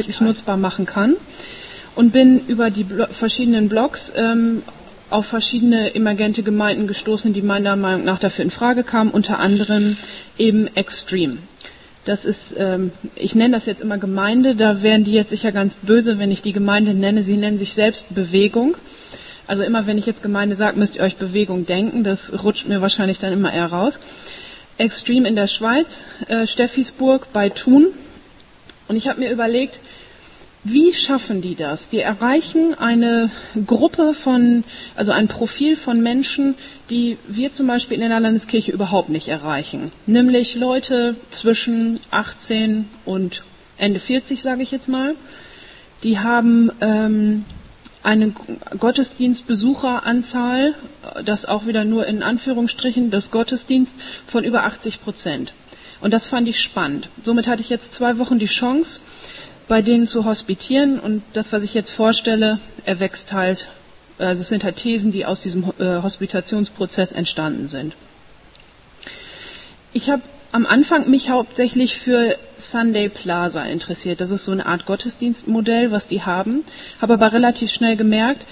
wirklich nutzbar machen kann. Und bin über die Blo verschiedenen Blogs ähm, auf verschiedene emergente Gemeinden gestoßen, die meiner Meinung nach dafür in Frage kamen, unter anderem eben Extreme. Das ist, ähm, ich nenne das jetzt immer Gemeinde, da wären die jetzt sicher ganz böse, wenn ich die Gemeinde nenne. Sie nennen sich selbst Bewegung. Also immer wenn ich jetzt Gemeinde sage, müsst ihr euch Bewegung denken. Das rutscht mir wahrscheinlich dann immer eher raus. Extreme in der Schweiz, äh, Steffisburg bei Thun. Und ich habe mir überlegt, wie schaffen die das? Die erreichen eine Gruppe von, also ein Profil von Menschen, die wir zum Beispiel in der Landeskirche überhaupt nicht erreichen. Nämlich Leute zwischen 18 und Ende 40, sage ich jetzt mal. Die haben ähm, eine Gottesdienstbesucheranzahl, das auch wieder nur in Anführungsstrichen, des Gottesdienst von über 80 Prozent. Und das fand ich spannend. Somit hatte ich jetzt zwei Wochen die Chance, bei denen zu hospitieren. Und das, was ich jetzt vorstelle, erwächst halt, also es sind halt Thesen, die aus diesem äh, Hospitationsprozess entstanden sind. Ich habe am Anfang mich hauptsächlich für Sunday Plaza interessiert. Das ist so eine Art Gottesdienstmodell, was die haben. Habe aber relativ schnell gemerkt,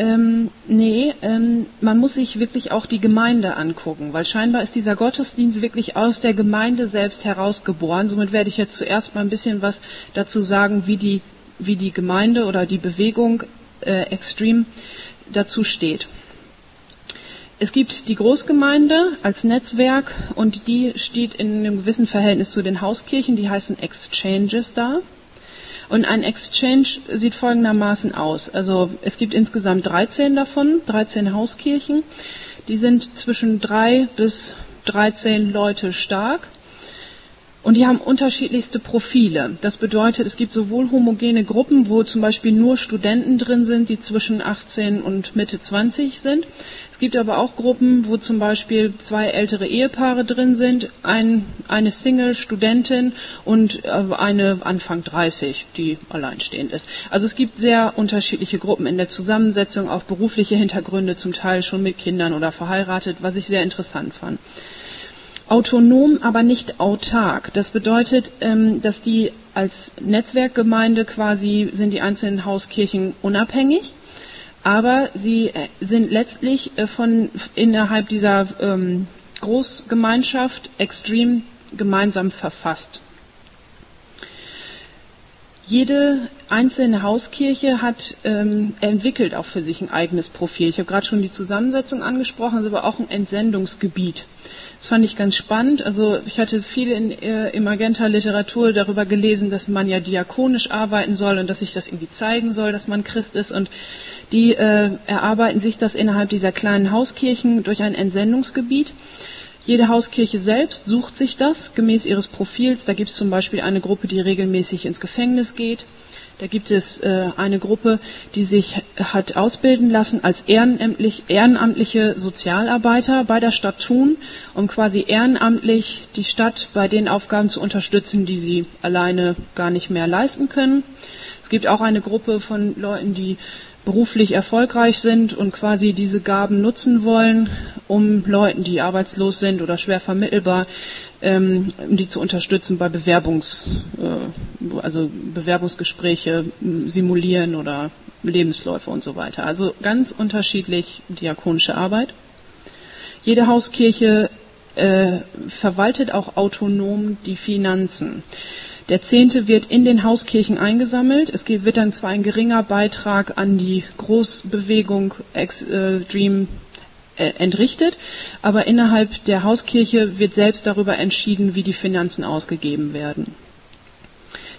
ähm, nee, ähm, man muss sich wirklich auch die Gemeinde angucken, weil scheinbar ist dieser Gottesdienst wirklich aus der Gemeinde selbst herausgeboren. Somit werde ich jetzt zuerst mal ein bisschen was dazu sagen, wie die, wie die Gemeinde oder die Bewegung äh, Extreme dazu steht. Es gibt die Großgemeinde als Netzwerk und die steht in einem gewissen Verhältnis zu den Hauskirchen, die heißen Exchanges da. Und ein Exchange sieht folgendermaßen aus. Also es gibt insgesamt 13 davon, 13 Hauskirchen. Die sind zwischen drei bis 13 Leute stark. Und die haben unterschiedlichste Profile. Das bedeutet, es gibt sowohl homogene Gruppen, wo zum Beispiel nur Studenten drin sind, die zwischen 18 und Mitte 20 sind. Es gibt aber auch Gruppen, wo zum Beispiel zwei ältere Ehepaare drin sind, ein, eine Single-Studentin und äh, eine Anfang 30, die alleinstehend ist. Also es gibt sehr unterschiedliche Gruppen in der Zusammensetzung, auch berufliche Hintergründe, zum Teil schon mit Kindern oder verheiratet, was ich sehr interessant fand autonom, aber nicht autark. Das bedeutet, ähm, dass die als Netzwerkgemeinde quasi sind die einzelnen Hauskirchen unabhängig, aber sie äh, sind letztlich äh, von innerhalb dieser ähm, Großgemeinschaft extrem gemeinsam verfasst. Jede einzelne Hauskirche hat ähm, entwickelt auch für sich ein eigenes Profil. Ich habe gerade schon die Zusammensetzung angesprochen, es ist aber auch ein Entsendungsgebiet. Das fand ich ganz spannend. Also ich hatte viel in, äh, im Magenta-Literatur darüber gelesen, dass man ja diakonisch arbeiten soll und dass sich das irgendwie zeigen soll, dass man Christ ist. Und die äh, erarbeiten sich das innerhalb dieser kleinen Hauskirchen durch ein Entsendungsgebiet. Jede Hauskirche selbst sucht sich das gemäß ihres Profils. Da gibt es zum Beispiel eine Gruppe, die regelmäßig ins Gefängnis geht. Da gibt es äh, eine Gruppe, die sich hat ausbilden lassen als ehrenamtlich, ehrenamtliche Sozialarbeiter bei der Stadt Thun, um quasi ehrenamtlich die Stadt bei den Aufgaben zu unterstützen, die sie alleine gar nicht mehr leisten können. Es gibt auch eine Gruppe von Leuten, die beruflich erfolgreich sind und quasi diese Gaben nutzen wollen, um Leuten, die arbeitslos sind oder schwer vermittelbar, ähm, die zu unterstützen bei Bewerbungs, äh, also Bewerbungsgespräche simulieren oder Lebensläufe und so weiter. Also ganz unterschiedlich diakonische Arbeit. Jede Hauskirche äh, verwaltet auch autonom die Finanzen. Der Zehnte wird in den Hauskirchen eingesammelt. Es wird dann zwar ein geringer Beitrag an die Großbewegung Extreme äh, entrichtet, aber innerhalb der Hauskirche wird selbst darüber entschieden, wie die Finanzen ausgegeben werden.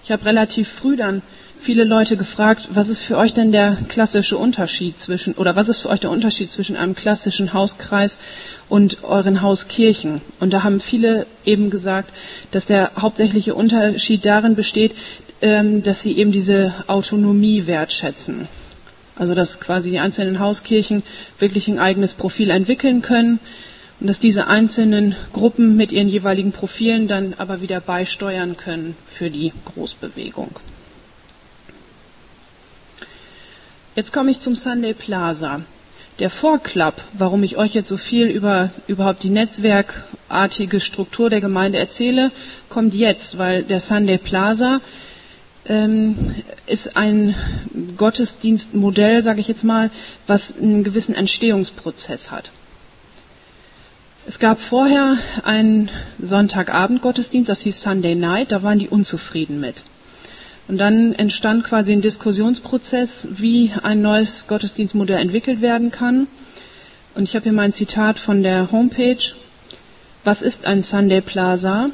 Ich habe relativ früh dann viele Leute gefragt, was ist für euch denn der klassische Unterschied zwischen, oder was ist für euch der Unterschied zwischen einem klassischen Hauskreis und euren Hauskirchen? Und da haben viele eben gesagt, dass der hauptsächliche Unterschied darin besteht, ähm, dass sie eben diese Autonomie wertschätzen. Also dass quasi die einzelnen Hauskirchen wirklich ein eigenes Profil entwickeln können und dass diese einzelnen Gruppen mit ihren jeweiligen Profilen dann aber wieder beisteuern können für die Großbewegung. Jetzt komme ich zum Sunday Plaza. Der Vorklapp, warum ich euch jetzt so viel über überhaupt die netzwerkartige Struktur der Gemeinde erzähle, kommt jetzt, weil der Sunday Plaza ähm, ist ein Gottesdienstmodell, sage ich jetzt mal, was einen gewissen Entstehungsprozess hat. Es gab vorher einen Sonntagabend-Gottesdienst, das hieß Sunday Night, da waren die unzufrieden mit. Und dann entstand quasi ein Diskussionsprozess, wie ein neues Gottesdienstmodell entwickelt werden kann. Und ich habe hier mal ein Zitat von der Homepage. Was ist ein Sunday Plaza?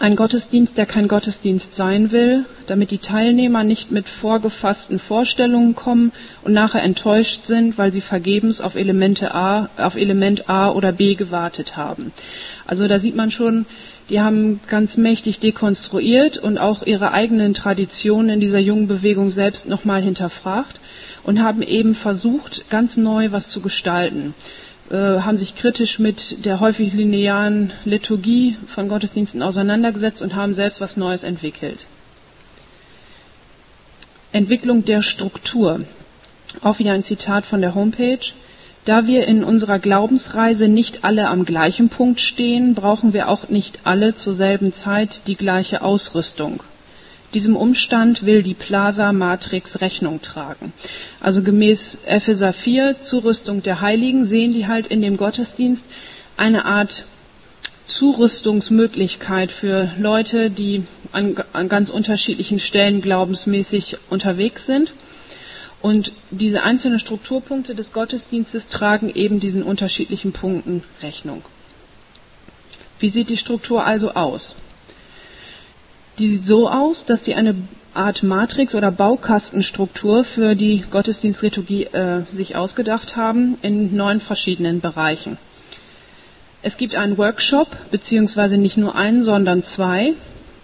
Ein Gottesdienst, der kein Gottesdienst sein will, damit die Teilnehmer nicht mit vorgefassten Vorstellungen kommen und nachher enttäuscht sind, weil sie vergebens auf Elemente A, auf Element A oder B gewartet haben. Also da sieht man schon, die haben ganz mächtig dekonstruiert und auch ihre eigenen Traditionen in dieser jungen Bewegung selbst nochmal hinterfragt und haben eben versucht, ganz neu was zu gestalten. Äh, haben sich kritisch mit der häufig linearen Liturgie von Gottesdiensten auseinandergesetzt und haben selbst was Neues entwickelt. Entwicklung der Struktur. Auch wieder ein Zitat von der Homepage. Da wir in unserer Glaubensreise nicht alle am gleichen Punkt stehen, brauchen wir auch nicht alle zur selben Zeit die gleiche Ausrüstung. Diesem Umstand will die Plaza-Matrix Rechnung tragen. Also gemäß Epheser 4, Zurüstung der Heiligen, sehen die halt in dem Gottesdienst eine Art Zurüstungsmöglichkeit für Leute, die an, an ganz unterschiedlichen Stellen glaubensmäßig unterwegs sind. Und diese einzelnen Strukturpunkte des Gottesdienstes tragen eben diesen unterschiedlichen Punkten Rechnung. Wie sieht die Struktur also aus? Die sieht so aus, dass die eine Art Matrix oder Baukastenstruktur für die Gottesdienstliturgie äh, sich ausgedacht haben in neun verschiedenen Bereichen. Es gibt einen Workshop, beziehungsweise nicht nur einen, sondern zwei.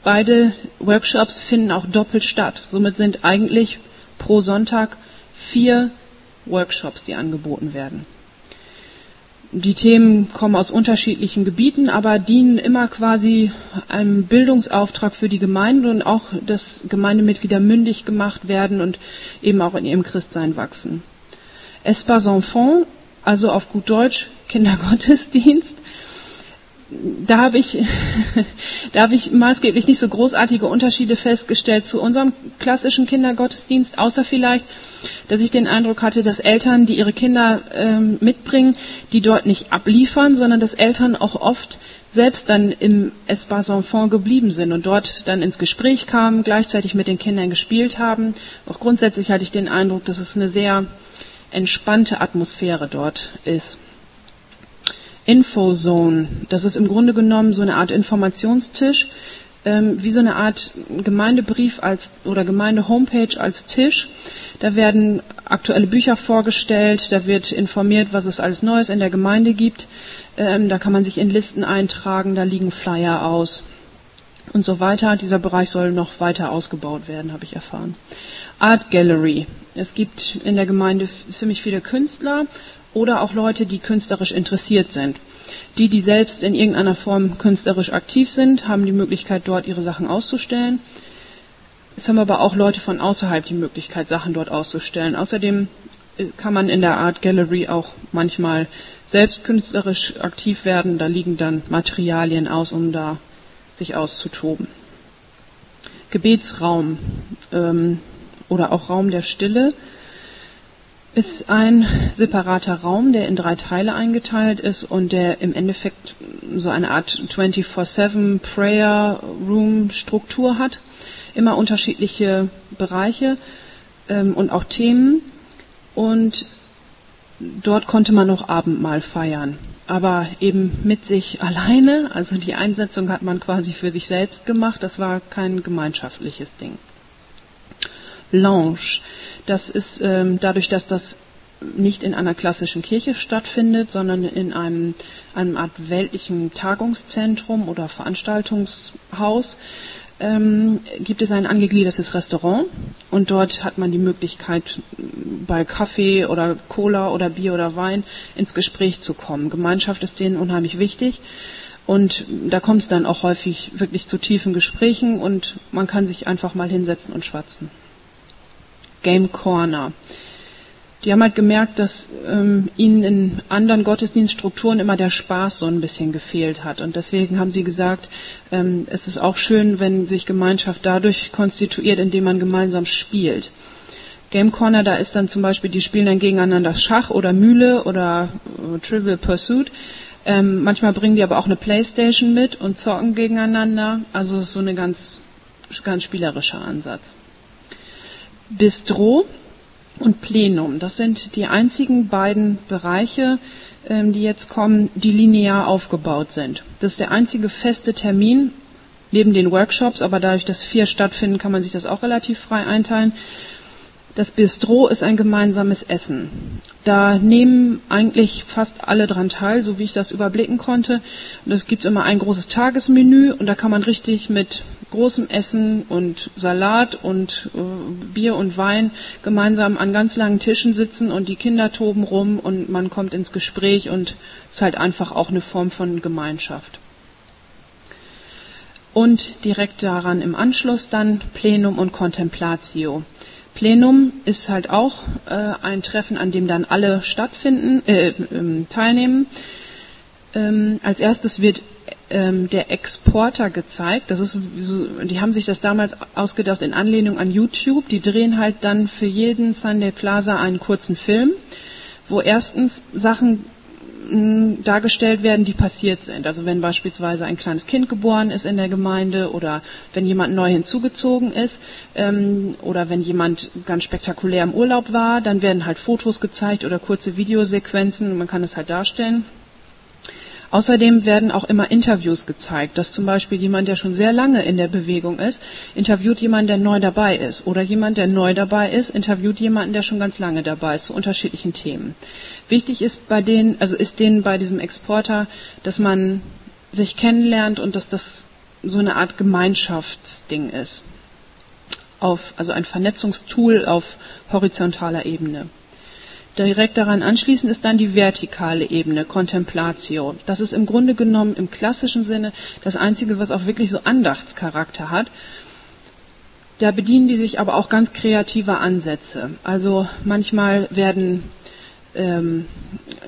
Beide Workshops finden auch doppelt statt. Somit sind eigentlich pro Sonntag vier Workshops, die angeboten werden. Die Themen kommen aus unterschiedlichen Gebieten, aber dienen immer quasi einem Bildungsauftrag für die Gemeinde und auch, dass Gemeindemitglieder mündig gemacht werden und eben auch in ihrem Christsein wachsen. Espace Enfant, also auf gut Deutsch Kindergottesdienst, da habe ich, da ich maßgeblich nicht so großartige Unterschiede festgestellt zu unserem klassischen Kindergottesdienst, außer vielleicht, dass ich den Eindruck hatte, dass Eltern, die ihre Kinder ähm, mitbringen, die dort nicht abliefern, sondern dass Eltern auch oft selbst dann im Espace Enfant geblieben sind und dort dann ins Gespräch kamen, gleichzeitig mit den Kindern gespielt haben. Auch grundsätzlich hatte ich den Eindruck, dass es eine sehr entspannte Atmosphäre dort ist. Infozone. Das ist im Grunde genommen so eine Art Informationstisch, ähm, wie so eine Art Gemeindebrief als oder Gemeinde-Homepage als Tisch. Da werden aktuelle Bücher vorgestellt, da wird informiert, was es alles Neues in der Gemeinde gibt. Ähm, da kann man sich in Listen eintragen, da liegen Flyer aus und so weiter. Dieser Bereich soll noch weiter ausgebaut werden, habe ich erfahren. Art Gallery. Es gibt in der Gemeinde ziemlich viele Künstler oder auch Leute, die künstlerisch interessiert sind. Die, die selbst in irgendeiner Form künstlerisch aktiv sind, haben die Möglichkeit, dort ihre Sachen auszustellen. Es haben aber auch Leute von außerhalb die Möglichkeit, Sachen dort auszustellen. Außerdem äh, kann man in der Art Gallery auch manchmal selbst künstlerisch aktiv werden. Da liegen dann Materialien aus, um da sich auszutoben. Gebetsraum ähm, oder auch Raum der Stille ist ein separater Raum, der in drei Teile eingeteilt ist und der im Endeffekt so eine Art 24-7 Prayer Room Struktur hat. Immer unterschiedliche Bereiche ähm, und auch Themen. Und dort konnte man noch Abendmahl feiern. Aber eben mit sich alleine. Also die Einsetzung hat man quasi für sich selbst gemacht. Das war kein gemeinschaftliches Ding. Lounge. Das ist ähm, dadurch, dass das nicht in einer klassischen Kirche stattfindet, sondern in einem, einem Art weltlichen Tagungszentrum oder Veranstaltungshaus, ähm, gibt es ein angegliedertes Restaurant und dort hat man die Möglichkeit, bei Kaffee oder Cola oder Bier oder Wein ins Gespräch zu kommen. Gemeinschaft ist denen unheimlich wichtig und da kommt es dann auch häufig wirklich zu tiefen Gesprächen und man kann sich einfach mal hinsetzen und schwatzen. Game Corner. die haben halt gemerkt, dass ähm, ihnen in anderen Gottesdienststrukturen immer der Spaß so ein bisschen gefehlt hat. Und deswegen haben sie gesagt, ähm, es ist auch schön, wenn sich Gemeinschaft dadurch konstituiert, indem man gemeinsam spielt. Game Corner, da ist dann zum Beispiel, die spielen dann gegeneinander Schach oder Mühle oder äh, Trivial Pursuit. Ähm, manchmal bringen die aber auch eine Playstation mit und zocken gegeneinander. Also es ist so ein ganz, ganz spielerischer Ansatz. Bistro und Plenum. Das sind die einzigen beiden Bereiche, ähm, die jetzt kommen, die linear aufgebaut sind. Das ist der einzige feste Termin neben den Workshops, aber dadurch, dass vier stattfinden, kann man sich das auch relativ frei einteilen. Das Bistro ist ein gemeinsames Essen. Da nehmen eigentlich fast alle dran teil, so wie ich das überblicken konnte. Und es gibt immer ein großes Tagesmenü und da kann man richtig mit großem Essen und Salat und äh, Bier und Wein gemeinsam an ganz langen Tischen sitzen und die Kinder toben rum und man kommt ins Gespräch und es ist halt einfach auch eine Form von Gemeinschaft. Und direkt daran im Anschluss dann Plenum und Contemplatio. Plenum ist halt auch äh, ein Treffen, an dem dann alle stattfinden, äh, ähm, teilnehmen. Ähm, als erstes wird ähm, der Exporter gezeigt. Das ist so, die haben sich das damals ausgedacht in Anlehnung an YouTube. Die drehen halt dann für jeden Sunday Plaza einen kurzen Film, wo erstens Sachen dargestellt werden, die passiert sind. Also wenn beispielsweise ein kleines Kind geboren ist in der Gemeinde oder wenn jemand neu hinzugezogen ist ähm, oder wenn jemand ganz spektakulär im Urlaub war, dann werden halt Fotos gezeigt oder kurze Videosequenzen. Man kann es halt darstellen. Außerdem werden auch immer Interviews gezeigt, dass zum Beispiel jemand, der schon sehr lange in der Bewegung ist, interviewt jemanden, der neu dabei ist. Oder jemand, der neu dabei ist, interviewt jemanden, der schon ganz lange dabei ist, zu unterschiedlichen Themen. Wichtig ist bei denen, also ist denen bei diesem Exporter, dass man sich kennenlernt und dass das so eine Art Gemeinschaftsding ist. Auf, also ein Vernetzungstool auf horizontaler Ebene. Direkt daran anschließend ist dann die vertikale Ebene, Contemplatio. Das ist im Grunde genommen im klassischen Sinne das Einzige, was auch wirklich so Andachtscharakter hat. Da bedienen die sich aber auch ganz kreativer Ansätze. Also manchmal werden ähm,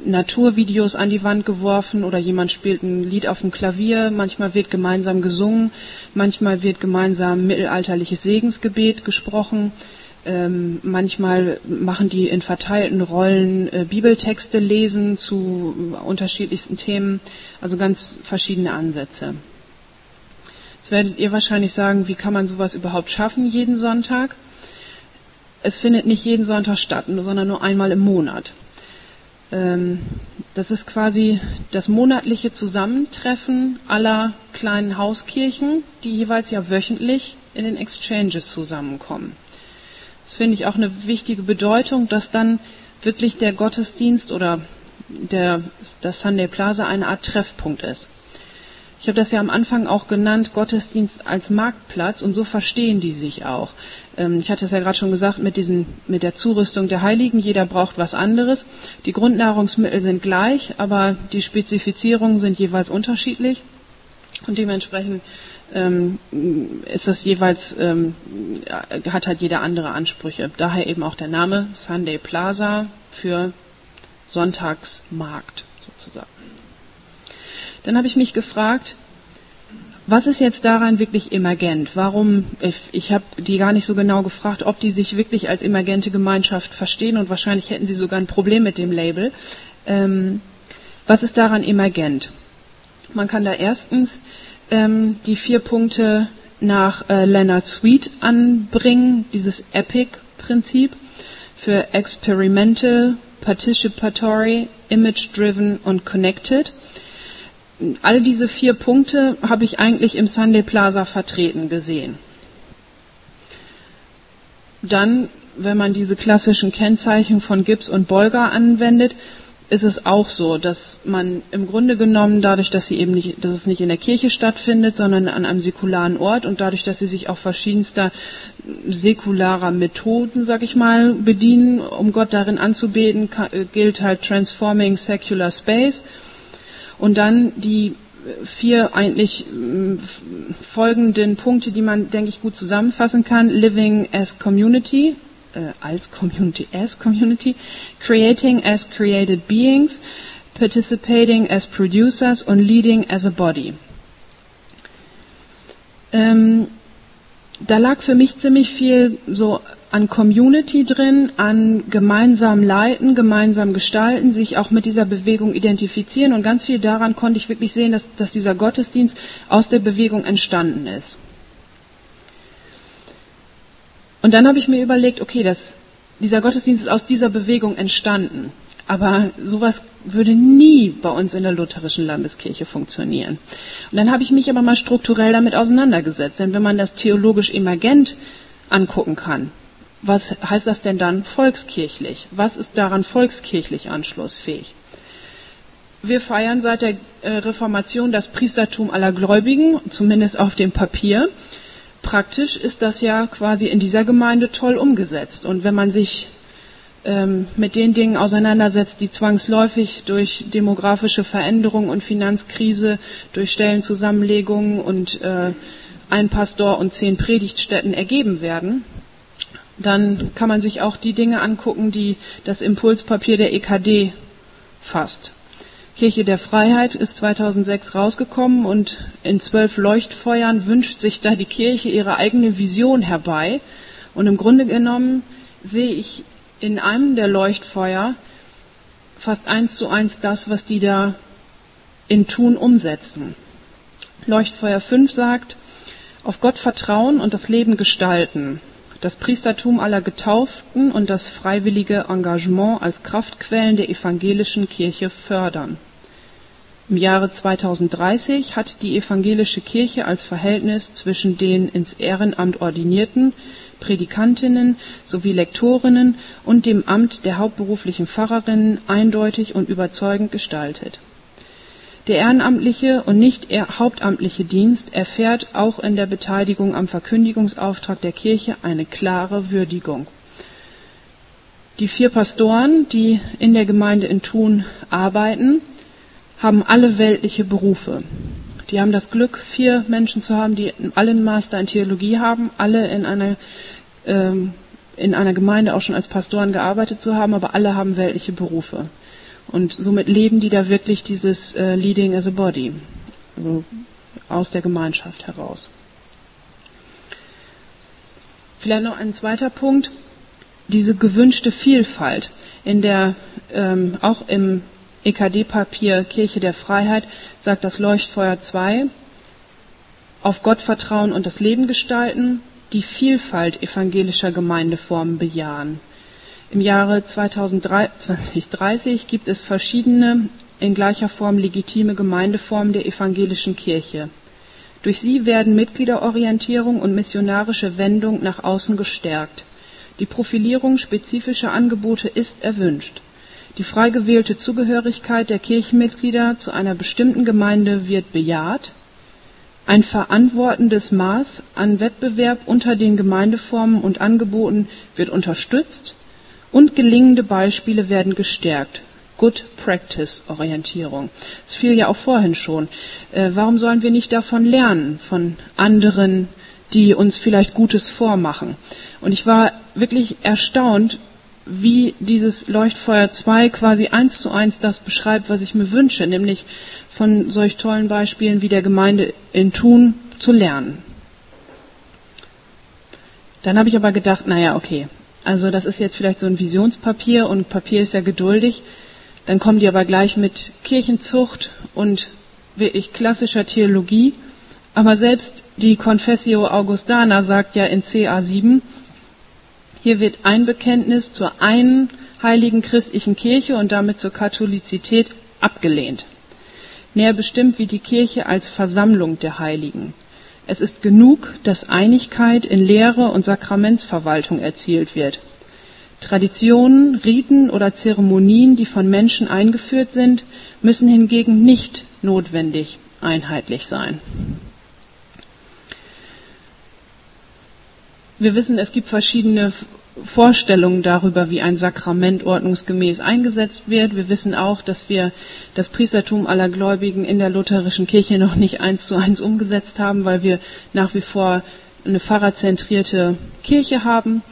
Naturvideos an die Wand geworfen oder jemand spielt ein Lied auf dem Klavier, manchmal wird gemeinsam gesungen, manchmal wird gemeinsam mittelalterliches Segensgebet gesprochen. Ähm, manchmal machen die in verteilten Rollen äh, Bibeltexte lesen zu unterschiedlichsten Themen, also ganz verschiedene Ansätze. Jetzt werdet ihr wahrscheinlich sagen, wie kann man sowas überhaupt schaffen jeden Sonntag? Es findet nicht jeden Sonntag statt, sondern nur einmal im Monat. Ähm, das ist quasi das monatliche Zusammentreffen aller kleinen Hauskirchen, die jeweils ja wöchentlich in den Exchanges zusammenkommen. Das finde ich auch eine wichtige Bedeutung, dass dann wirklich der Gottesdienst oder der, das Sunday Plaza eine Art Treffpunkt ist. Ich habe das ja am Anfang auch genannt, Gottesdienst als Marktplatz und so verstehen die sich auch. Ähm, ich hatte es ja gerade schon gesagt, mit, diesen, mit der Zurüstung der Heiligen, jeder braucht was anderes. Die Grundnahrungsmittel sind gleich, aber die Spezifizierungen sind jeweils unterschiedlich und dementsprechend ist das jeweils, ähm, hat halt jeder andere Ansprüche. Daher eben auch der Name Sunday Plaza für Sonntagsmarkt sozusagen. Dann habe ich mich gefragt, was ist jetzt daran wirklich emergent? Warum, ich, ich habe die gar nicht so genau gefragt, ob die sich wirklich als emergente Gemeinschaft verstehen und wahrscheinlich hätten sie sogar ein Problem mit dem Label. Ähm, was ist daran emergent? Man kann da erstens ähm, die vier Punkte nach äh, Leonard Sweet anbringen, dieses EPIC-Prinzip für Experimental, Participatory, Image-Driven und Connected. All diese vier Punkte habe ich eigentlich im Sunday Plaza vertreten gesehen. Dann, wenn man diese klassischen Kennzeichen von Gibbs und Bolger anwendet, ist es auch so, dass man im Grunde genommen dadurch, dass sie eben nicht, dass es nicht in der Kirche stattfindet, sondern an einem säkularen Ort und dadurch, dass sie sich auch verschiedenster säkularer Methoden, sag ich mal, bedienen, um Gott darin anzubeten, gilt halt Transforming Secular Space. Und dann die vier eigentlich folgenden Punkte, die man, denke ich, gut zusammenfassen kann. Living as Community, äh, als Community, as Community, creating as created beings, participating as producers und leading as a body. Ähm, da lag für mich ziemlich viel so an Community drin, an gemeinsam leiten, gemeinsam gestalten, sich auch mit dieser Bewegung identifizieren und ganz viel daran konnte ich wirklich sehen, dass, dass dieser Gottesdienst aus der Bewegung entstanden ist. Und dann habe ich mir überlegt, okay, das, dieser Gottesdienst ist aus dieser Bewegung entstanden. Aber sowas würde nie bei uns in der lutherischen Landeskirche funktionieren. Und dann habe ich mich aber mal strukturell damit auseinandergesetzt. Denn wenn man das theologisch emergent angucken kann, was heißt das denn dann volkskirchlich? Was ist daran volkskirchlich anschlussfähig? Wir feiern seit der äh, Reformation das Priestertum aller Gläubigen, zumindest auf dem Papier. Praktisch ist das ja quasi in dieser Gemeinde toll umgesetzt. Und wenn man sich ähm, mit den Dingen auseinandersetzt, die zwangsläufig durch demografische Veränderungen und Finanzkrise, durch Stellenzusammenlegungen und äh, ein Pastor und zehn Predigtstätten ergeben werden, dann kann man sich auch die Dinge angucken, die das Impulspapier der EKD fasst. Kirche der Freiheit ist 2006 rausgekommen und in zwölf Leuchtfeuern wünscht sich da die Kirche ihre eigene Vision herbei. Und im Grunde genommen sehe ich in einem der Leuchtfeuer fast eins zu eins das, was die da in Tun umsetzen. Leuchtfeuer 5 sagt, auf Gott vertrauen und das Leben gestalten, das Priestertum aller Getauften und das freiwillige Engagement als Kraftquellen der evangelischen Kirche fördern. Im Jahre 2030 hat die evangelische Kirche als Verhältnis zwischen den ins Ehrenamt ordinierten Predikantinnen sowie Lektorinnen und dem Amt der hauptberuflichen Pfarrerinnen eindeutig und überzeugend gestaltet. Der ehrenamtliche und nicht hauptamtliche Dienst erfährt auch in der Beteiligung am Verkündigungsauftrag der Kirche eine klare Würdigung. Die vier Pastoren, die in der Gemeinde in Thun arbeiten, haben alle weltliche Berufe. Die haben das Glück, vier Menschen zu haben, die alle einen Master in Theologie haben, alle in einer ähm, in einer Gemeinde auch schon als Pastoren gearbeitet zu haben, aber alle haben weltliche Berufe. Und somit leben die da wirklich dieses äh, Leading as a Body, also aus der Gemeinschaft heraus. Vielleicht noch ein zweiter Punkt, diese gewünschte Vielfalt in der, ähm, auch im EKD-Papier Kirche der Freiheit sagt das Leuchtfeuer 2, auf Gott vertrauen und das Leben gestalten, die Vielfalt evangelischer Gemeindeformen bejahen. Im Jahre 2030 gibt es verschiedene in gleicher Form legitime Gemeindeformen der evangelischen Kirche. Durch sie werden Mitgliederorientierung und missionarische Wendung nach außen gestärkt. Die Profilierung spezifischer Angebote ist erwünscht. Die frei gewählte Zugehörigkeit der Kirchenmitglieder zu einer bestimmten Gemeinde wird bejaht ein verantwortendes Maß an Wettbewerb unter den Gemeindeformen und Angeboten wird unterstützt und gelingende Beispiele werden gestärkt. Good Practice Orientierung. Das fiel ja auch vorhin schon. Äh, warum sollen wir nicht davon lernen, von anderen, die uns vielleicht Gutes vormachen? Und ich war wirklich erstaunt, wie dieses Leuchtfeuer 2 quasi eins zu eins das beschreibt, was ich mir wünsche, nämlich von solch tollen Beispielen wie der Gemeinde in Thun zu lernen. Dann habe ich aber gedacht, naja, okay, also das ist jetzt vielleicht so ein Visionspapier und Papier ist ja geduldig. Dann kommen die aber gleich mit Kirchenzucht und wirklich klassischer Theologie. Aber selbst die Confessio Augustana sagt ja in CA7, hier wird ein Bekenntnis zur einen heiligen christlichen Kirche und damit zur Katholizität abgelehnt. Näher bestimmt wie die Kirche als Versammlung der Heiligen. Es ist genug, dass Einigkeit in Lehre und Sakramentsverwaltung erzielt wird. Traditionen, Riten oder Zeremonien, die von Menschen eingeführt sind, müssen hingegen nicht notwendig einheitlich sein. Wir wissen, es gibt verschiedene Vorstellungen darüber, wie ein Sakrament ordnungsgemäß eingesetzt wird. Wir wissen auch, dass wir das Priestertum aller Gläubigen in der lutherischen Kirche noch nicht eins zu eins umgesetzt haben, weil wir nach wie vor eine pfarrerzentrierte Kirche haben.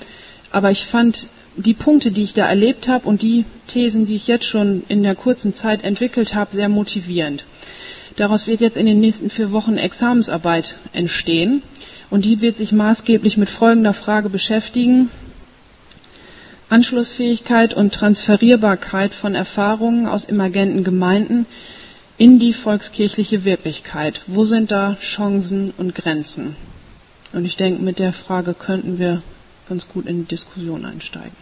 Aber ich fand die Punkte, die ich da erlebt habe und die Thesen, die ich jetzt schon in der kurzen Zeit entwickelt habe, sehr motivierend. Daraus wird jetzt in den nächsten vier Wochen Examensarbeit entstehen und die wird sich maßgeblich mit folgender Frage beschäftigen. Anschlussfähigkeit und Transferierbarkeit von Erfahrungen aus emergenten Gemeinden in die volkskirchliche Wirklichkeit. Wo sind da Chancen und Grenzen? Und ich denke, mit der Frage könnten wir ganz gut in die Diskussion einsteigen.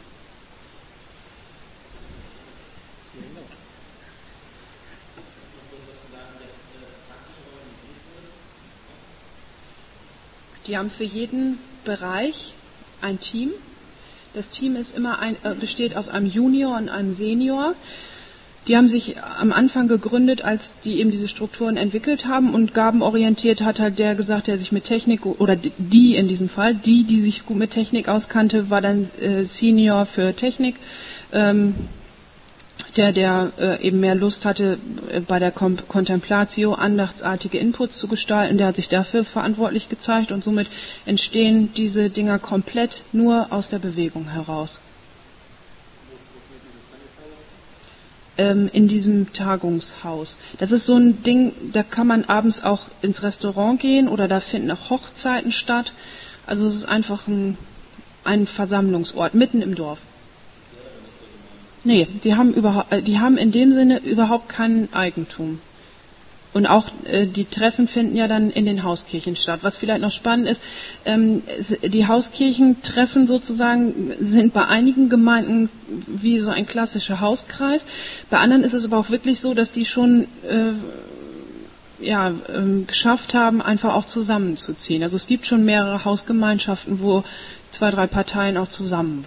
Die haben für jeden Bereich ein Team. Das Team ist immer ein, äh, besteht aus einem Junior und einem Senior. Die haben sich am Anfang gegründet, als die eben diese Strukturen entwickelt haben und gabenorientiert hat halt der gesagt, der sich mit Technik oder die in diesem Fall, die, die sich gut mit Technik auskannte, war dann äh, Senior für Technik. Ähm, der, der äh, eben mehr Lust hatte, äh, bei der Kom Contemplatio andachtsartige Inputs zu gestalten, der hat sich dafür verantwortlich gezeigt und somit entstehen diese Dinger komplett nur aus der Bewegung heraus. Ähm, in diesem Tagungshaus. Das ist so ein Ding, da kann man abends auch ins Restaurant gehen oder da finden auch Hochzeiten statt. Also es ist einfach ein, ein Versammlungsort mitten im Dorf. Nee, die haben, überhaupt, äh, die haben in dem Sinne überhaupt kein Eigentum. Und auch äh, die Treffen finden ja dann in den Hauskirchen statt. Was vielleicht noch spannend ist, ähm, die Hauskirchentreffen sozusagen sind bei einigen Gemeinden wie so ein klassischer Hauskreis. Bei anderen ist es aber auch wirklich so, dass die schon äh, ja, ähm, geschafft haben, einfach auch zusammenzuziehen. Also es gibt schon mehrere Hausgemeinschaften, wo zwei, drei Parteien auch zusammen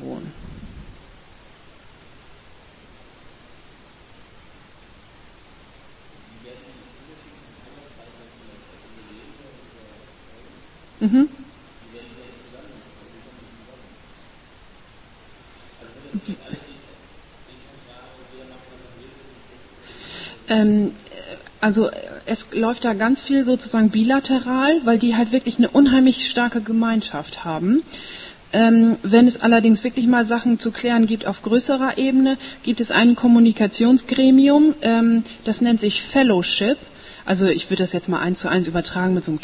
Mhm. Ähm, also es läuft da ganz viel sozusagen bilateral, weil die halt wirklich eine unheimlich starke Gemeinschaft haben. Ähm, wenn es allerdings wirklich mal Sachen zu klären gibt auf größerer Ebene, gibt es ein Kommunikationsgremium, ähm, das nennt sich Fellowship. Also ich würde das jetzt mal eins zu eins übertragen mit so einem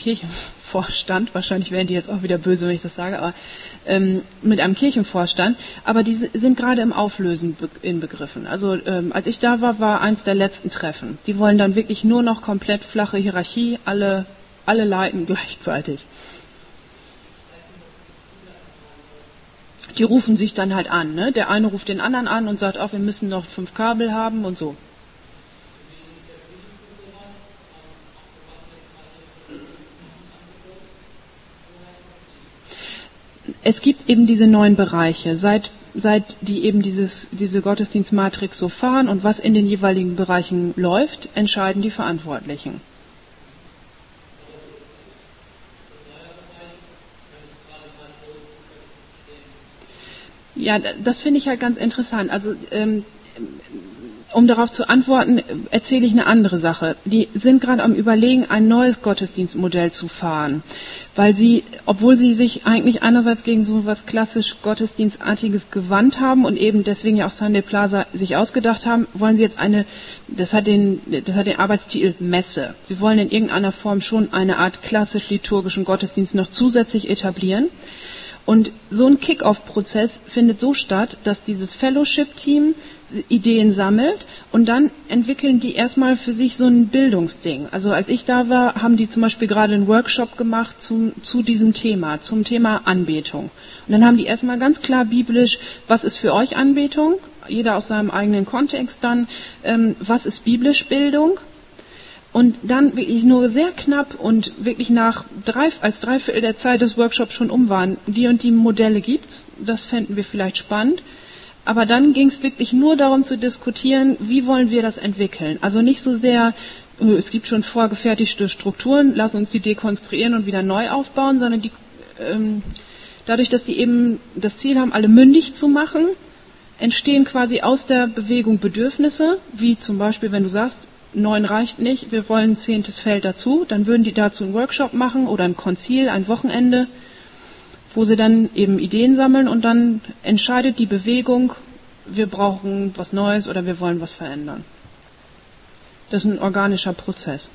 Kirchenvorstand. Wahrscheinlich werden die jetzt auch wieder böse, wenn ich das sage, aber ähm, mit einem Kirchenvorstand. Aber die sind gerade im Auflösen inbegriffen. Also ähm, als ich da war, war eins der letzten Treffen. Die wollen dann wirklich nur noch komplett flache Hierarchie, alle, alle leiten gleichzeitig. Die rufen sich dann halt an. Ne? Der eine ruft den anderen an und sagt, auch wir müssen noch fünf Kabel haben und so. Es gibt eben diese neuen Bereiche. Seit, seit die eben dieses, diese Gottesdienstmatrix so fahren und was in den jeweiligen Bereichen läuft, entscheiden die Verantwortlichen. Ja, das finde ich halt ganz interessant. Also ähm, um darauf zu antworten, erzähle ich eine andere Sache. Die sind gerade am Überlegen, ein neues Gottesdienstmodell zu fahren, weil sie, obwohl sie sich eigentlich einerseits gegen so etwas klassisch Gottesdienstartiges gewandt haben und eben deswegen ja auch Sunday Plaza sich ausgedacht haben, wollen sie jetzt eine, das hat den, das hat den Arbeitstitel Messe. Sie wollen in irgendeiner Form schon eine Art klassisch liturgischen Gottesdienst noch zusätzlich etablieren. Und so ein Kick-off-Prozess findet so statt, dass dieses Fellowship-Team Ideen sammelt und dann entwickeln die erstmal für sich so ein Bildungsding. Also als ich da war, haben die zum Beispiel gerade einen Workshop gemacht zu, zu diesem Thema, zum Thema Anbetung. Und dann haben die erstmal ganz klar biblisch, was ist für euch Anbetung? Jeder aus seinem eigenen Kontext dann, ähm, was ist biblisch Bildung? Und dann wirklich nur sehr knapp und wirklich nach drei, als Dreiviertel der Zeit des Workshops schon um waren, die und die Modelle gibt's, das fänden wir vielleicht spannend. Aber dann ging es wirklich nur darum zu diskutieren, wie wollen wir das entwickeln. Also nicht so sehr, es gibt schon vorgefertigte Strukturen, lass uns die dekonstruieren und wieder neu aufbauen, sondern die, ähm, dadurch, dass die eben das Ziel haben, alle mündig zu machen, entstehen quasi aus der Bewegung Bedürfnisse, wie zum Beispiel, wenn du sagst, neun reicht nicht, wir wollen ein zehntes Feld dazu, dann würden die dazu einen Workshop machen oder ein Konzil, ein Wochenende wo sie dann eben Ideen sammeln und dann entscheidet die Bewegung, wir brauchen was Neues oder wir wollen was verändern. Das ist ein organischer Prozess.